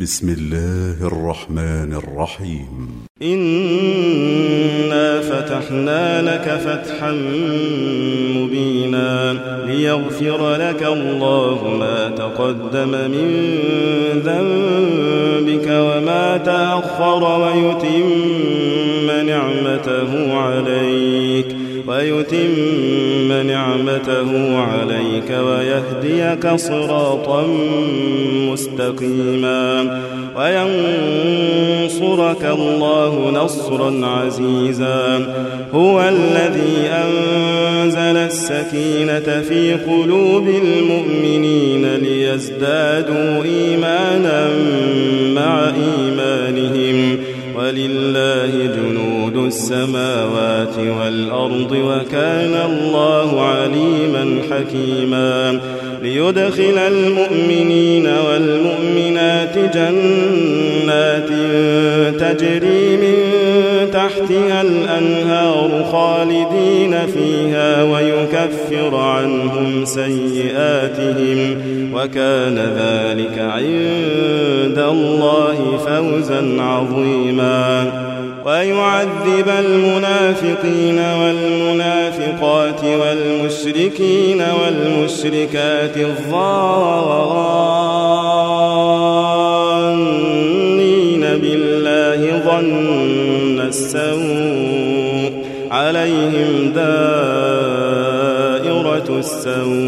بسم الله الرحمن الرحيم. إنا فتحنا لك فتحا مبينا ليغفر لك الله ما تقدم من ذنبك وما تأخر ويتم نعمته عليك ويتم نعمته عليك ويهديك صراطا مستقيما وينصرك الله نصرا عزيزا. هو الذي أنزل السكينة في قلوب المؤمنين ليزدادوا إيمانا مع إيمانهم. ولله جنود السماوات والأرض وكان الله عليما حكيما ليدخل المؤمنين والمؤمنات جنات تجري من تحتها الأنهار خالدين فيها ويكفر عنهم سيئاتهم وكان ذلك عند الله فوزا عظيما. ويعذب المنافقين والمنافقات والمشركين والمشركات الظانين بالله ظن السوء عليهم دائرة السوء.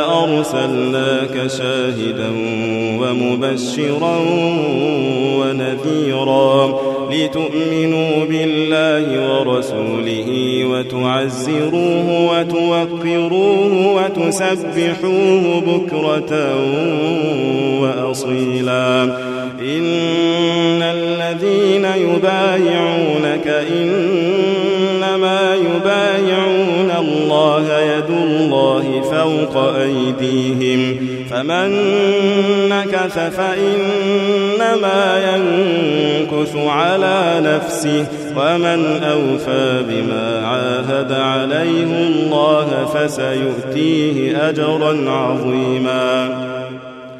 أرسلناك شاهدا ومبشرا ونذيرا لتؤمنوا بالله ورسوله وتعزروه وتوقروه وتسبحوه بكرة وأصيلا. إن الذين يبايعونك إنما فوق أيديهم فمن نكث فإنما ينكث على نفسه ومن أوفى بما عاهد عليه الله فسيؤتيه أجرا عظيما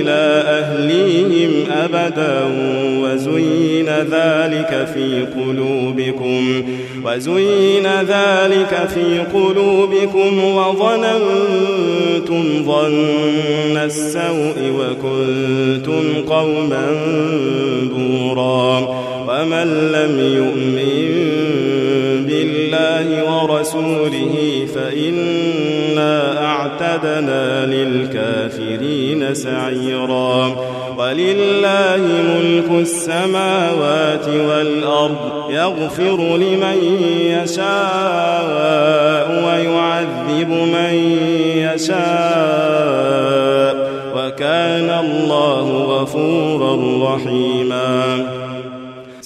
إلى أهليهم أبدا وزين ذلك في قلوبكم وزين ذلك في قلوبكم وظننتم ظن السوء وكنتم قوما بورا ومن لم يؤمن ورسوله فإنا أعتدنا للكافرين سعيرا. ولله ملك السماوات والأرض يغفر لمن يشاء ويعذب من يشاء. وكان الله غفورا رحيما.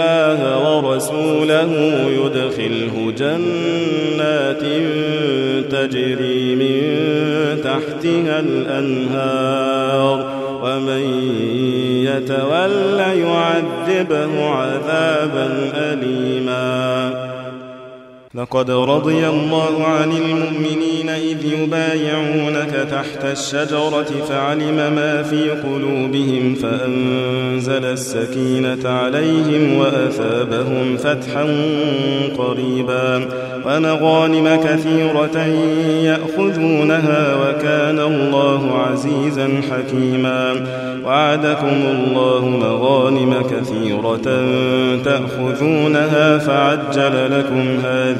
الله ورسوله يدخله جنات تجري من تحتها الأنهار ومن يتول يعذبه عذابا أليما لقد رضي الله عن المؤمنين إذ يبايعونك تحت الشجرة فعلم ما في قلوبهم فأنزل السكينة عليهم وأثابهم فتحا قريبا ونغانم كثيرة يأخذونها وكان الله عزيزا حكيما وعدكم الله مغانم كثيرة تأخذونها فعجل لكم هذه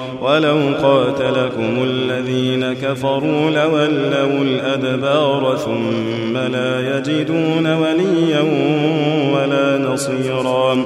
ولو قاتلكم الذين كفروا لولوا الأدبار ثم لا يجدون وليا ولا نصيرا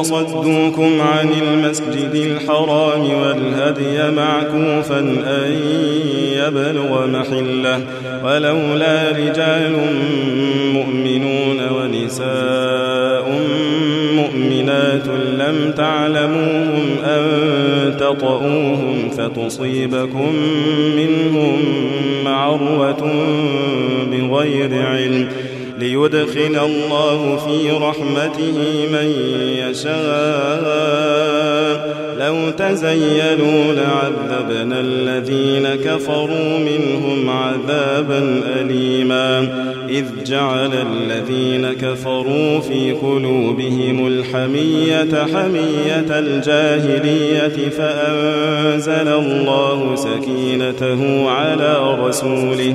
وصدوكم عن المسجد الحرام والهدي معكوفا أن يبلغ محلة ولولا رجال مؤمنون ونساء مؤمنات لم تعلموهم أن تطؤوهم فتصيبكم منهم معروة بغير علم ليدخل الله في رحمته من يشاء. لو تزيلوا لعذبنا الذين كفروا منهم عذابا أليما. إذ جعل الذين كفروا في قلوبهم الحمية حمية الجاهلية فأنزل الله سكينته على رسوله.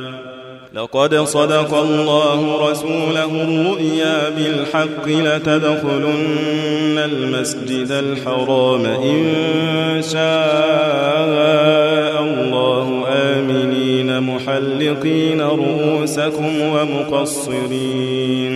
لقد صدق الله رسوله الرؤيا بالحق لتدخلن المسجد الحرام إن شاء الله. آمنين محلقين رؤوسكم ومقصرين.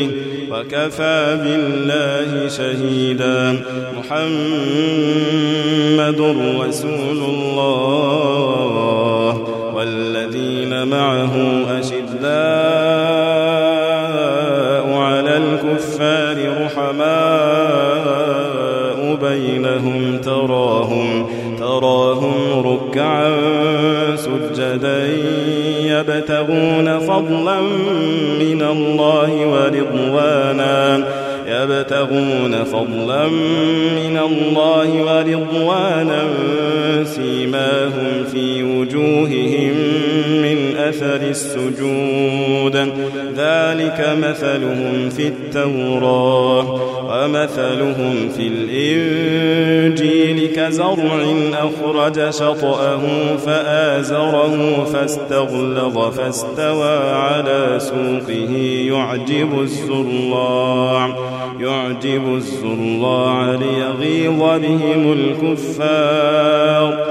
وكفى بالله شهيدا. محمد رسول الله. والذين معه أشداء بينهم تراهم تراهم ركعا سجدا يبتغون فضلا من الله ورضوانا يبتغون فضلا من الله ورضوانا سيماهم في وجوههم من أثر السجود. ذلك مثلهم في التوراة ومثلهم في الإنجيل كزرع أخرج شطأه فآزره فاستغلظ فاستوى على سوقه. يعجب الزراع يعجب الزراع ليغيظ بهم الكفار.